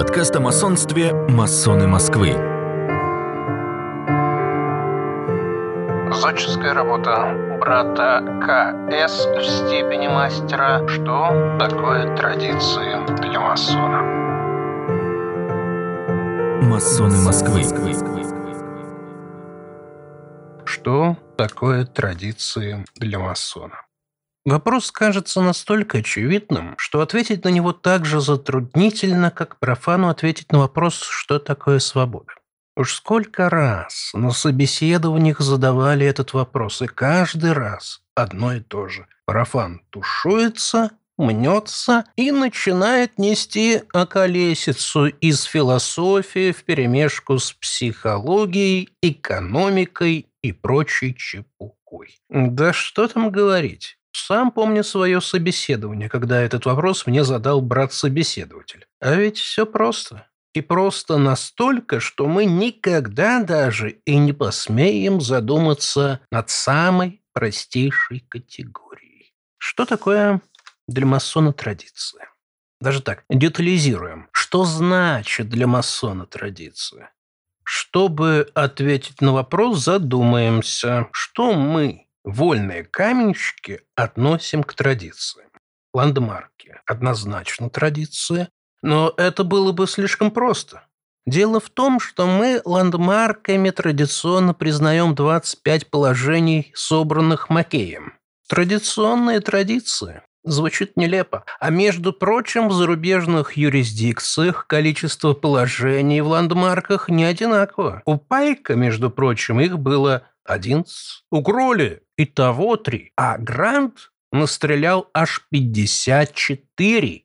Подкаст о масонстве «Масоны Москвы». Зодческая работа брата К.С. в степени мастера. Что такое традиции для масона? «Масоны Москвы». Что такое традиции для масона? Вопрос кажется настолько очевидным, что ответить на него так же затруднительно, как профану ответить на вопрос, что такое свобода. Уж сколько раз на собеседованиях задавали этот вопрос, и каждый раз одно и то же. Профан тушуется, мнется и начинает нести околесицу из философии вперемешку с психологией, экономикой и прочей чепухой. Да что там говорить. Сам помню свое собеседование, когда этот вопрос мне задал брат-собеседователь. А ведь все просто. И просто настолько, что мы никогда даже и не посмеем задуматься над самой простейшей категорией. Что такое для масона традиция? Даже так, детализируем. Что значит для масона традиция? Чтобы ответить на вопрос, задумаемся, что мы, Вольные каменщики относим к традициям. Ландмарки – однозначно традиция, но это было бы слишком просто. Дело в том, что мы ландмарками традиционно признаем 25 положений, собранных Макеем. Традиционные традиции. Звучит нелепо. А между прочим, в зарубежных юрисдикциях количество положений в ландмарках не одинаково. У Пайка, между прочим, их было 11. У Гроли и того три. А Грант настрелял аж 54.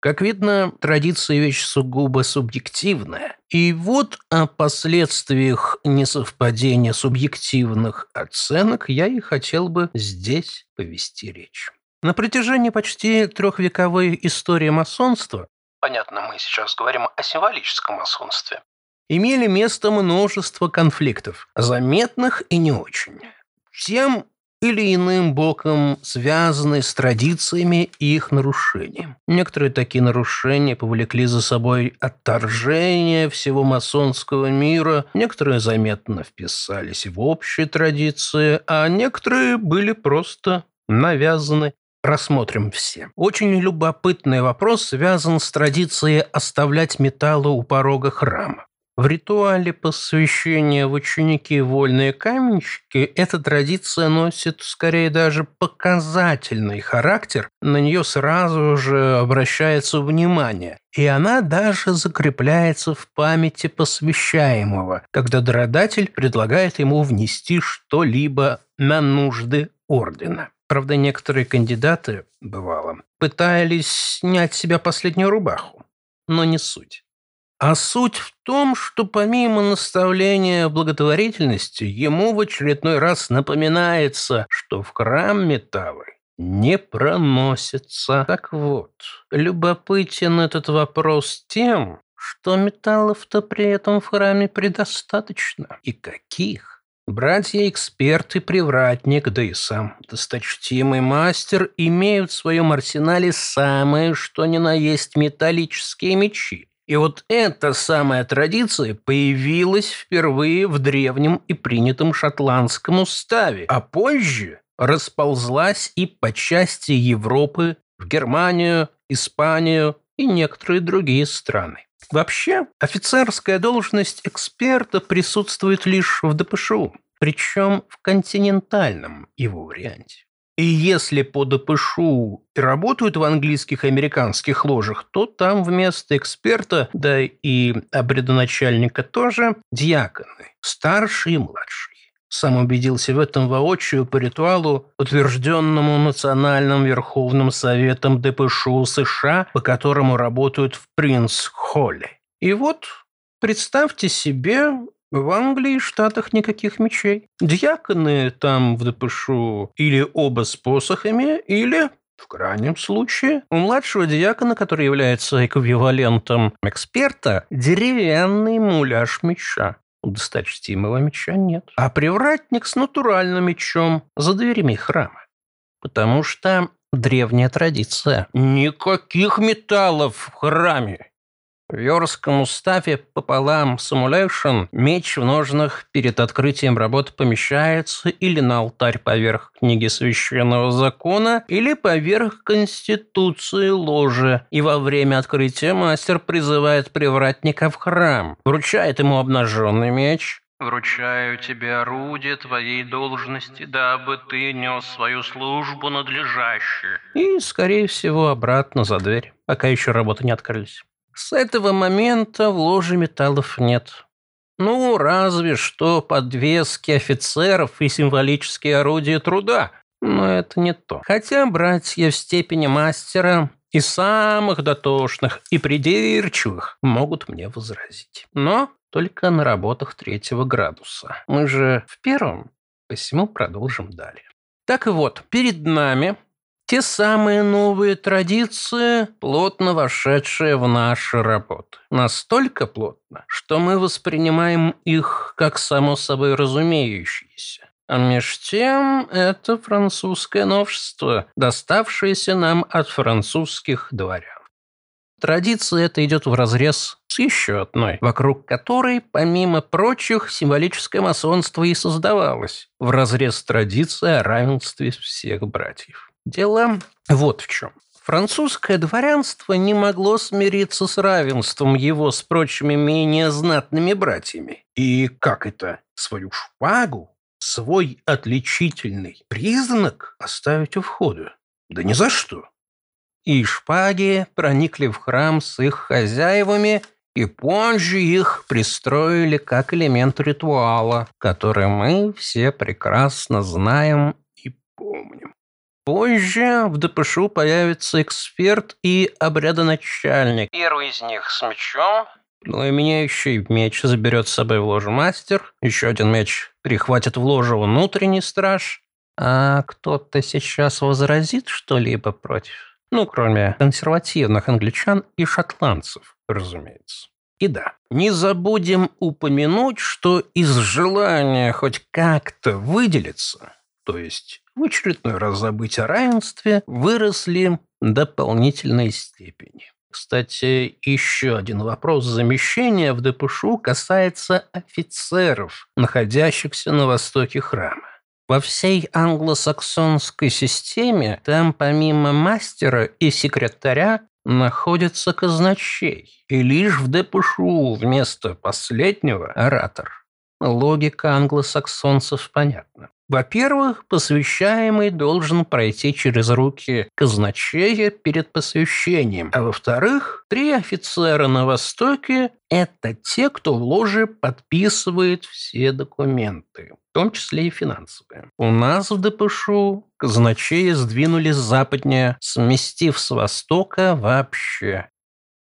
Как видно, традиция вещь сугубо субъективная. И вот о последствиях несовпадения субъективных оценок я и хотел бы здесь повести речь. На протяжении почти трехвековой истории масонства, понятно, мы сейчас говорим о символическом масонстве, имели место множество конфликтов, заметных и не очень. Тем или иным боком связаны с традициями и их нарушением. Некоторые такие нарушения повлекли за собой отторжение всего масонского мира, некоторые заметно вписались в общие традиции, а некоторые были просто навязаны Рассмотрим все. Очень любопытный вопрос связан с традицией оставлять металлы у порога храма. В ритуале посвящения в ученики вольные каменщики эта традиция носит скорее даже показательный характер, на нее сразу же обращается внимание, и она даже закрепляется в памяти посвящаемого, когда дородатель предлагает ему внести что-либо на нужды ордена. Правда, некоторые кандидаты, бывало, пытались снять с себя последнюю рубаху, но не суть. А суть в том, что помимо наставления благотворительности, ему в очередной раз напоминается, что в храм металлы не проносятся. Так вот, любопытен этот вопрос тем, что металлов-то при этом в храме предостаточно. И каких? Братья-эксперты, привратник, да и сам досточтимый мастер имеют в своем арсенале самое что ни на есть металлические мечи. И вот эта самая традиция появилась впервые в древнем и принятом шотландском уставе, а позже расползлась и по части Европы, в Германию, Испанию и некоторые другие страны. Вообще, офицерская должность эксперта присутствует лишь в ДПШУ, причем в континентальном его варианте. И если по ДПШУ работают в английских и американских ложах, то там вместо эксперта, да и обредоначальника тоже, диаконы, старший и младший. Сам убедился в этом воочию по ритуалу, утвержденному Национальным Верховным Советом ДПШУ США, по которому работают в Принц-Холле. И вот представьте себе в Англии и Штатах никаких мечей. Дьяконы там в ДПШУ или оба с посохами, или в крайнем случае, у младшего диакона, который является эквивалентом эксперта, деревянный муляж меча. У досточтимого меча нет. А привратник с натуральным мечом за дверями храма. Потому что древняя традиция. Никаких металлов в храме. В Йорском уставе пополам Simulation меч в ножнах перед открытием работы помещается или на алтарь поверх книги священного закона, или поверх конституции ложи, и во время открытия мастер призывает привратника в храм, вручает ему обнаженный меч, Вручаю тебе орудие твоей должности, дабы ты нес свою службу надлежаще. И, скорее всего, обратно за дверь, пока еще работы не открылись. С этого момента в ложе металлов нет. Ну, разве что подвески офицеров и символические орудия труда. Но это не то. Хотя братья в степени мастера и самых дотошных и придирчивых могут мне возразить. Но только на работах третьего градуса. Мы же в первом, посему продолжим далее. Так вот, перед нами те самые новые традиции, плотно вошедшие в наши работы. Настолько плотно, что мы воспринимаем их как само собой разумеющиеся. А меж тем, это французское новшество, доставшееся нам от французских дворян. Традиция эта идет вразрез с еще одной, вокруг которой, помимо прочих, символическое масонство и создавалось. Вразрез традиции о равенстве всех братьев. Дело вот в чем. Французское дворянство не могло смириться с равенством его с прочими менее знатными братьями. И как это? Свою шпагу, свой отличительный признак оставить у входа? Да ни за что. И шпаги проникли в храм с их хозяевами, и позже их пристроили как элемент ритуала, который мы все прекрасно знаем и помним. Позже в ДПШУ появится эксперт и обрядоначальник. Первый из них с мечом, ну и меняющий меч заберет с собой в ложу мастер, еще один меч прихватит в ложу внутренний страж. А кто-то сейчас возразит что-либо против? Ну, кроме консервативных англичан и шотландцев, разумеется. И да, не забудем упомянуть, что из желания хоть как-то выделиться, то есть в очередной раз забыть о равенстве, выросли дополнительной степени. Кстати, еще один вопрос замещения в ДПШУ касается офицеров, находящихся на востоке храма. Во всей англосаксонской системе там помимо мастера и секретаря находится казначей, и лишь в ДПШУ вместо последнего – оратор. Логика англосаксонцев понятна. Во-первых, посвящаемый должен пройти через руки казначея перед посвящением. А во-вторых, три офицера на Востоке – это те, кто в ложе подписывает все документы, в том числе и финансовые. У нас в ДПШУ казначея сдвинули западнее, сместив с Востока вообще.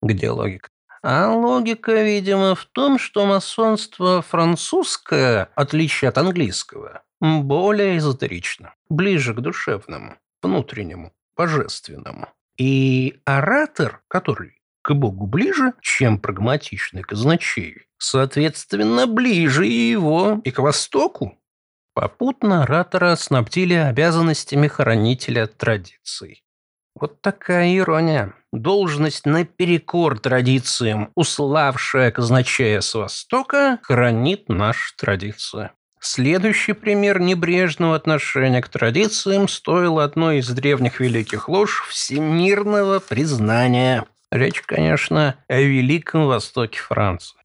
Где логика? А логика, видимо, в том, что масонство французское, отличие от английского, более эзотерично, ближе к душевному, внутреннему, божественному. И оратор, который к Богу ближе, чем прагматичный казначей, соответственно, ближе и его, и к Востоку. Попутно оратора снабдили обязанностями хранителя традиций. Вот такая ирония. Должность наперекор традициям, уславшая казначея с Востока, хранит нашу традицию. Следующий пример небрежного отношения к традициям стоил одной из древних великих лож всемирного признания. Речь, конечно, о Великом Востоке Франции.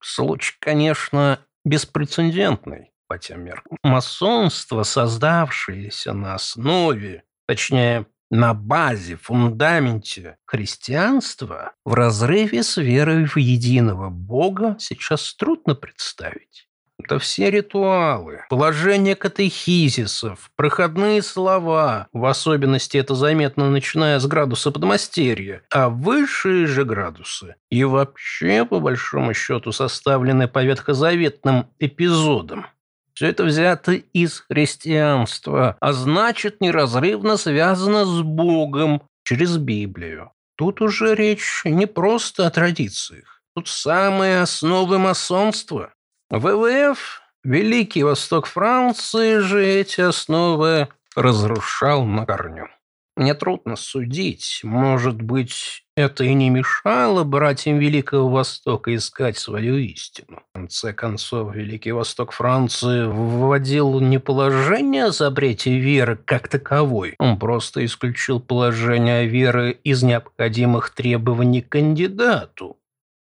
Случай, конечно, беспрецедентный по тем меркам. Масонство, создавшееся на основе, точнее, на базе, фундаменте христианства, в разрыве с верой в единого Бога сейчас трудно представить. Это все ритуалы, положение катехизисов, проходные слова, в особенности это заметно начиная с градуса подмастерья, а высшие же градусы и вообще, по большому счету, составлены по ветхозаветным эпизодам. Все это взято из христианства, а значит неразрывно связано с Богом через Библию. Тут уже речь не просто о традициях. Тут самые основы масонства. ВВФ, Великий Восток Франции же эти основы разрушал на корню. Мне трудно судить, может быть, Это и не мешало братьям Великого Востока искать свою истину. В конце концов, Великий Восток Франции вводил не положение о запрете веры как таковой, он просто исключил положение веры из необходимых требований кандидату.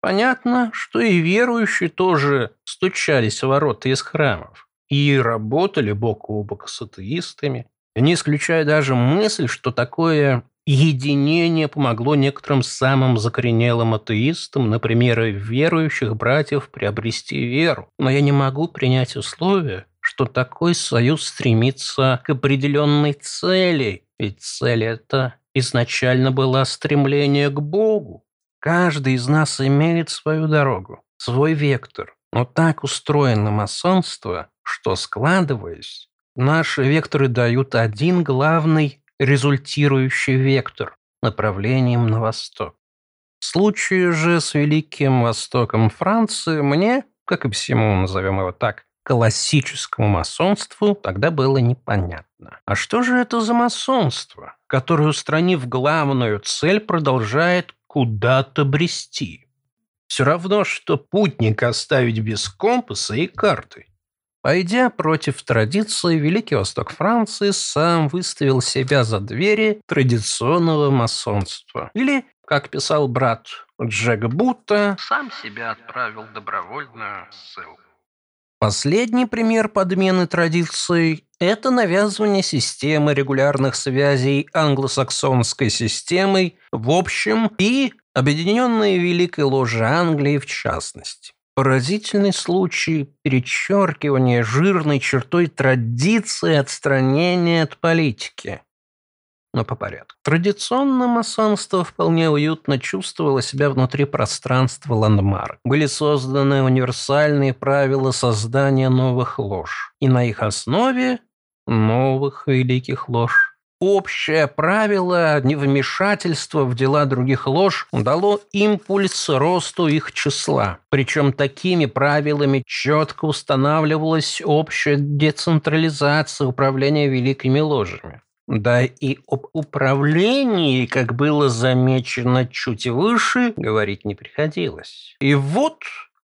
Понятно, что и верующие тоже стучались в ворота из храмов и работали бок о бок с атеистами, не исключая даже мысль, что такое единение помогло некоторым самым закоренелым атеистам, например, верующих братьев, приобрести веру. Но я не могу принять условие, что такой союз стремится к определенной цели, ведь цель эта изначально была стремление к Богу. Каждый из нас имеет свою дорогу, свой вектор. Но так устроено масонство, что, складываясь, Наши векторы дают один главный результирующий вектор направлением на восток. В случае же с Великим Востоком Франции мне, как и всему, назовем его так, классическому масонству тогда было непонятно. А что же это за масонство, которое, устранив главную цель, продолжает куда-то брести? Все равно, что путник оставить без компаса и карты. Пойдя против традиции, Великий Восток Франции сам выставил себя за двери традиционного масонства. Или, как писал брат Джек Бутта, сам себя отправил добровольную ссылку. Последний пример подмены традиций – это навязывание системы регулярных связей англосаксонской системой в общем и объединенной Великой Ложи Англии в частности. Поразительный случай перечеркивания жирной чертой традиции отстранения от политики. Но по порядку. Традиционно масонство вполне уютно чувствовало себя внутри пространства ландмарк. Были созданы универсальные правила создания новых лож. И на их основе новых великих лож. Общее правило невмешательства в дела других лож дало импульс росту их числа. Причем такими правилами четко устанавливалась общая децентрализация управления великими ложами. Да и об управлении, как было замечено чуть выше, говорить не приходилось. И вот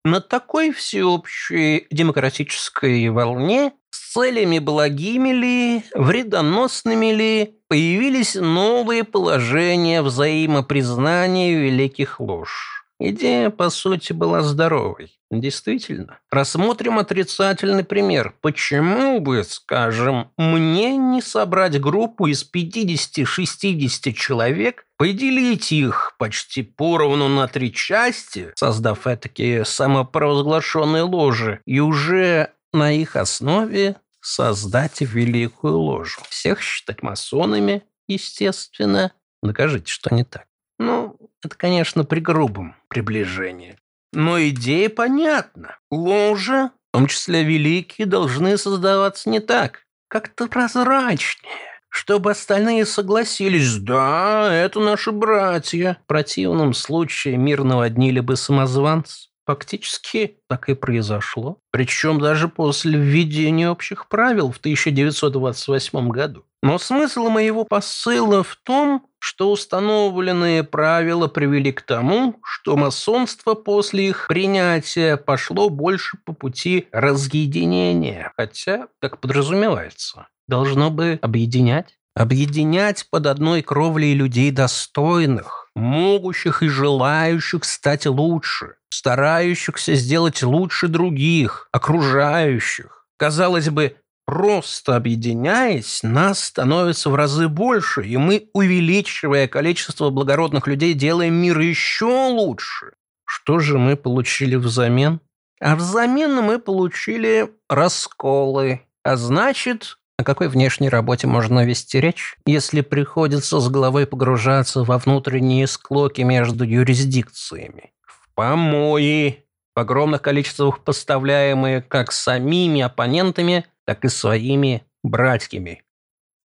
на такой всеобщей демократической волне с целями благими ли, вредоносными ли, появились новые положения взаимопризнания великих лож. Идея, по сути, была здоровой. Действительно. Рассмотрим отрицательный пример. Почему бы, скажем, мне не собрать группу из 50-60 человек, поделить их почти поровну на три части, создав такие самопровозглашенные ложи, и уже на их основе создать великую ложу. Всех считать масонами, естественно. Докажите, что не так. Ну, это, конечно, при грубом приближении. Но идея понятна. Ложа, в том числе великие, должны создаваться не так, как-то прозрачнее, чтобы остальные согласились, да, это наши братья. В противном случае мир наводнили бы самозванцы. Фактически так и произошло. Причем даже после введения общих правил в 1928 году. Но смысл моего посыла в том, что установленные правила привели к тому, что масонство после их принятия пошло больше по пути разъединения. Хотя, как подразумевается, должно бы объединять. Объединять под одной кровлей людей достойных, могущих и желающих стать лучше, старающихся сделать лучше других, окружающих. Казалось бы, просто объединяясь, нас становится в разы больше, и мы, увеличивая количество благородных людей, делаем мир еще лучше. Что же мы получили взамен? А взамен мы получили расколы. А значит, о какой внешней работе можно вести речь, если приходится с головой погружаться во внутренние склоки между юрисдикциями? В помои, в огромных количествах поставляемые как самими оппонентами, так и своими братьями.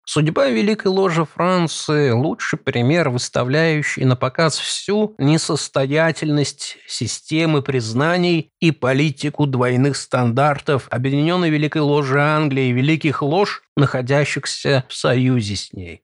Судьба Великой Ложи Франции – лучший пример, выставляющий на показ всю несостоятельность системы признаний и политику двойных стандартов Объединенной Великой Ложи Англии и Великих Лож, находящихся в союзе с ней.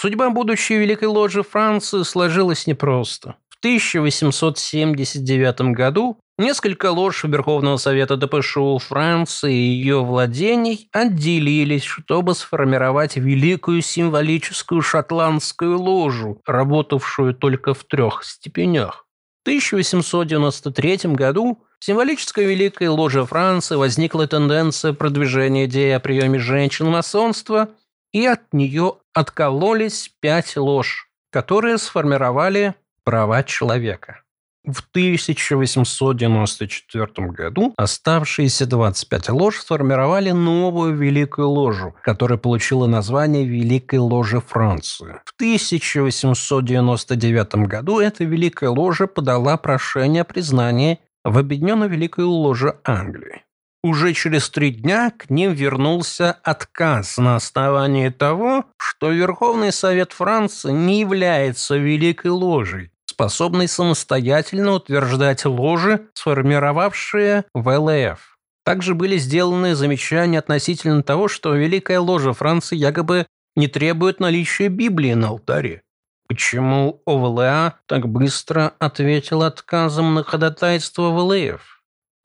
Судьба будущей Великой Ложи Франции сложилась непросто. В 1879 году несколько лож Верховного Совета ДПШУ Франции и ее владений отделились, чтобы сформировать великую символическую шотландскую ложу, работавшую только в трех степенях. В 1893 году в символической Великой Ложе Франции возникла тенденция продвижения идеи о приеме женщин масонства, и от нее откололись пять лож, которые сформировали права человека. В 1894 году оставшиеся 25 лож сформировали новую Великую Ложу, которая получила название Великой Ложи Франции. В 1899 году эта Великая Ложа подала прошение о признании в Объединенную Великую Ложу Англии. Уже через три дня к ним вернулся отказ на основании того, что Верховный Совет Франции не является Великой Ложей, способной самостоятельно утверждать ложи, сформировавшие ВЛФ. Также были сделаны замечания относительно того, что Великая Ложа Франции якобы не требует наличия Библии на алтаре. Почему ОВЛА так быстро ответил отказом на ходатайство ВЛФ?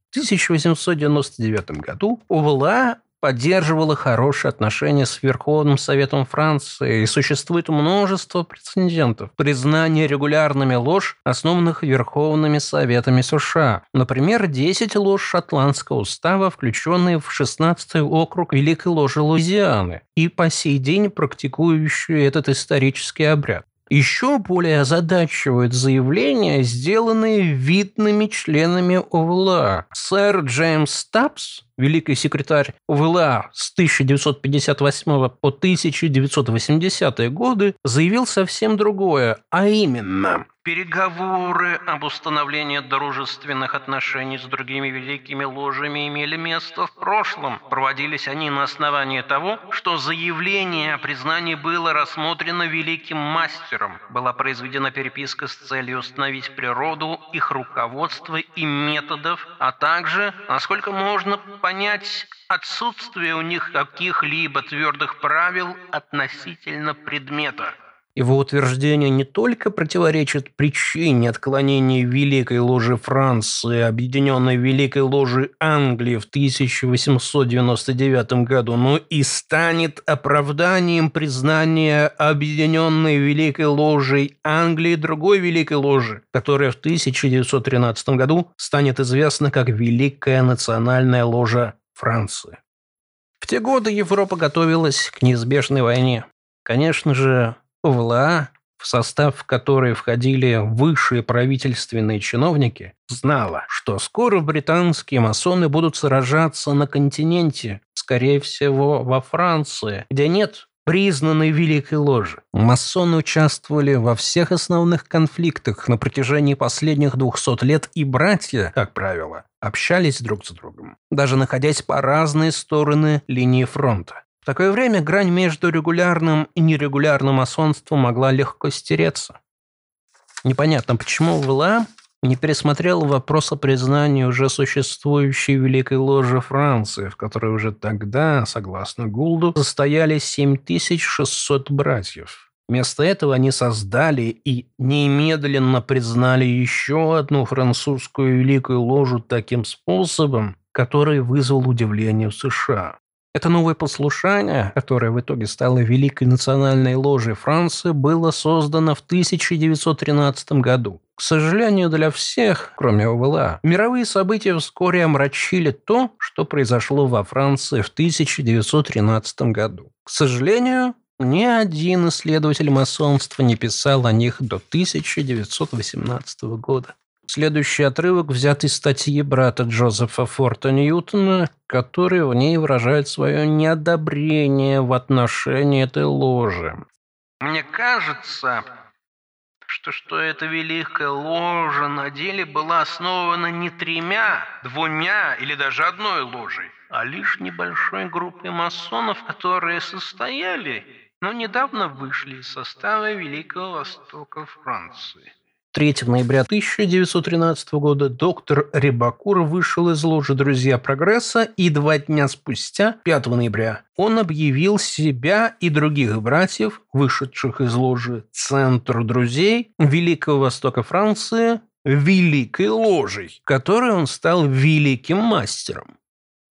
В 1899 году ОВЛА поддерживала хорошие отношения с Верховным Советом Франции, и существует множество прецедентов признания регулярными ложь, основанных Верховными Советами США. Например, 10 ложь Шотландского устава, включенные в 16-й округ Великой Ложи Луизианы, и по сей день практикующие этот исторический обряд. Еще более озадачивают заявления, сделанные видными членами ОВЛА. Сэр Джеймс Тапс, великий секретарь ОВЛА с 1958 по 1980 годы, заявил совсем другое, а именно Переговоры об установлении дружественных отношений с другими великими ложами имели место в прошлом. Проводились они на основании того, что заявление о признании было рассмотрено великим мастером. Была произведена переписка с целью установить природу их руководства и методов, а также, насколько можно понять, отсутствие у них каких-либо твердых правил относительно предмета. Его утверждение не только противоречит причине отклонения Великой Ложи Франции, Объединенной Великой Ложи Англии в 1899 году, но и станет оправданием признания Объединенной Великой Ложей Англии другой Великой Ложи, которая в 1913 году станет известна как Великая Национальная Ложа Франции. В те годы Европа готовилась к неизбежной войне. Конечно же, ВЛА, в состав которой входили высшие правительственные чиновники, знала, что скоро британские масоны будут сражаться на континенте, скорее всего, во Франции, где нет признанной Великой Ложи. Масоны участвовали во всех основных конфликтах на протяжении последних 200 лет, и братья, как правило, общались друг с другом, даже находясь по разные стороны линии фронта. В такое время грань между регулярным и нерегулярным масонством могла легко стереться. Непонятно, почему ВЛА не пересмотрел вопрос о признании уже существующей Великой Ложи Франции, в которой уже тогда, согласно Гулду, состояли 7600 братьев. Вместо этого они создали и немедленно признали еще одну французскую Великую Ложу таким способом, который вызвал удивление в США. Это новое послушание, которое в итоге стало Великой национальной ложей Франции, было создано в 1913 году. К сожалению для всех, кроме ОВЛА, мировые события вскоре омрачили то, что произошло во Франции в 1913 году. К сожалению, ни один исследователь масонства не писал о них до 1918 года. Следующий отрывок взят из статьи брата Джозефа Форта Ньютона, который в ней выражает свое неодобрение в отношении этой ложи. Мне кажется, что, что эта великая ложа на деле была основана не тремя, двумя или даже одной ложей, а лишь небольшой группой масонов, которые состояли, но недавно вышли из состава Великого Востока Франции. 3 ноября 1913 года доктор Рибакур вышел из ложи «Друзья прогресса» и два дня спустя, 5 ноября, он объявил себя и других братьев, вышедших из ложи «Центр друзей» Великого Востока Франции, Великой Ложей, которой он стал великим мастером.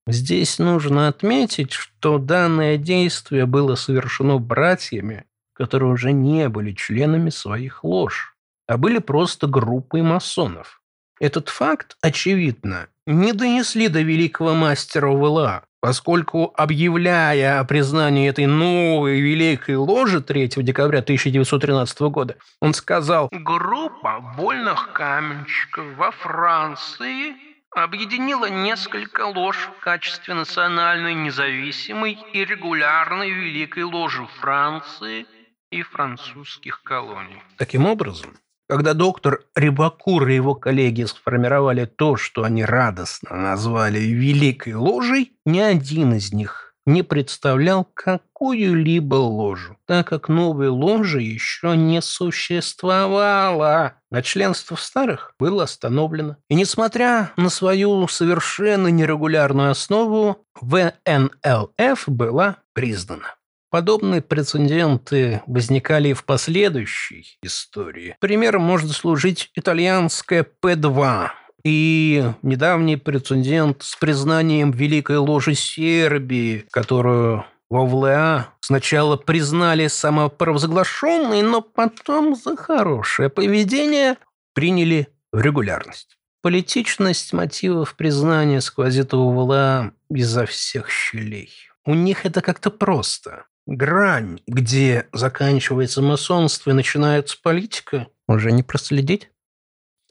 Здесь нужно отметить, что данное действие было совершено братьями, которые уже не были членами своих лож а были просто группой масонов. Этот факт, очевидно, не донесли до великого мастера ВЛА, поскольку, объявляя о признании этой новой великой ложи 3 декабря 1913 года, он сказал «Группа вольных каменщиков во Франции объединила несколько лож в качестве национальной независимой и регулярной великой ложи Франции и французских колоний». Таким образом, когда доктор Рибакур и его коллеги сформировали то, что они радостно назвали «Великой ложей», ни один из них не представлял какую-либо ложу, так как новой ложи еще не существовало, а членство в старых было остановлено. И несмотря на свою совершенно нерегулярную основу, ВНЛФ была признана. Подобные прецеденты возникали и в последующей истории. Примером может служить итальянская П-2 и недавний прецедент с признанием Великой Ложи Сербии, которую во ВЛА сначала признали самопровозглашенной, но потом за хорошее поведение приняли в регулярность. Политичность мотивов признания сквозит у ВЛА изо всех щелей. У них это как-то просто грань, где заканчивается масонство и начинается политика, уже не проследить.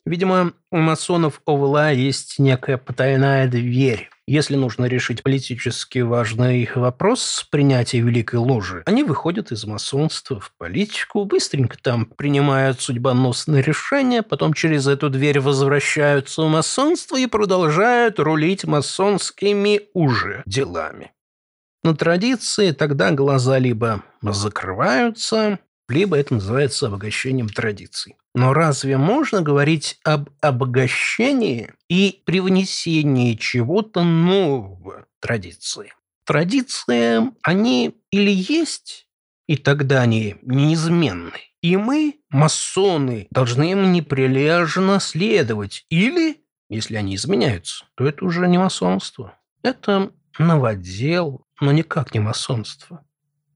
Видимо, у масонов ОВЛА есть некая потайная дверь. Если нужно решить политически важный вопрос принятия Великой Ложи, они выходят из масонства в политику, быстренько там принимают судьбоносные решения, потом через эту дверь возвращаются в масонство и продолжают рулить масонскими уже делами. На традиции тогда глаза либо закрываются, либо это называется обогащением традиций. Но разве можно говорить об обогащении и привнесении чего-то нового традиции? Традиции, они или есть, и тогда они неизменны. И мы, масоны, должны им неприлежно следовать. Или, если они изменяются, то это уже не масонство. Это новодел, но никак не масонство.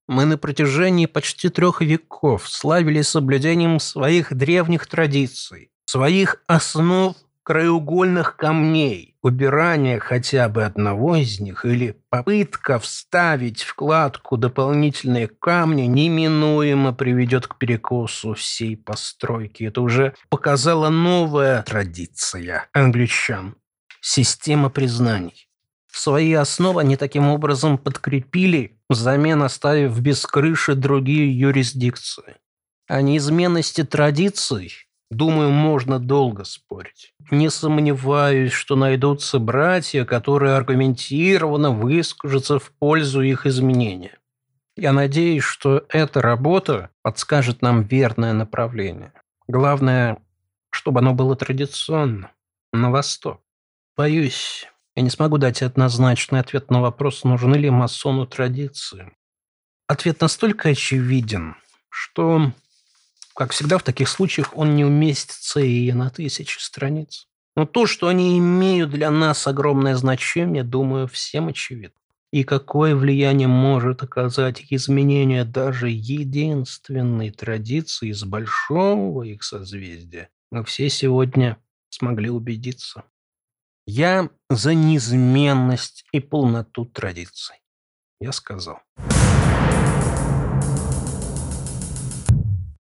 Мы на протяжении почти трех веков славились соблюдением своих древних традиций, своих основ краеугольных камней, убирание хотя бы одного из них или попытка вставить в кладку дополнительные камни неминуемо приведет к перекосу всей постройки. Это уже показала новая традиция англичан – система признаний. Свои основы они таким образом подкрепили, взамен оставив без крыши другие юрисдикции. О неизменности традиций, думаю, можно долго спорить. Не сомневаюсь, что найдутся братья, которые аргументированно выскажутся в пользу их изменения. Я надеюсь, что эта работа подскажет нам верное направление. Главное, чтобы оно было традиционно, на восток. Боюсь, я не смогу дать однозначный ответ на вопрос, нужны ли масону традиции. Ответ настолько очевиден, что, как всегда в таких случаях, он не уместится и на тысячи страниц. Но то, что они имеют для нас огромное значение, думаю, всем очевидно. И какое влияние может оказать изменение даже единственной традиции из большого их созвездия, мы все сегодня смогли убедиться. Я за неизменность и полноту традиций. Я сказал.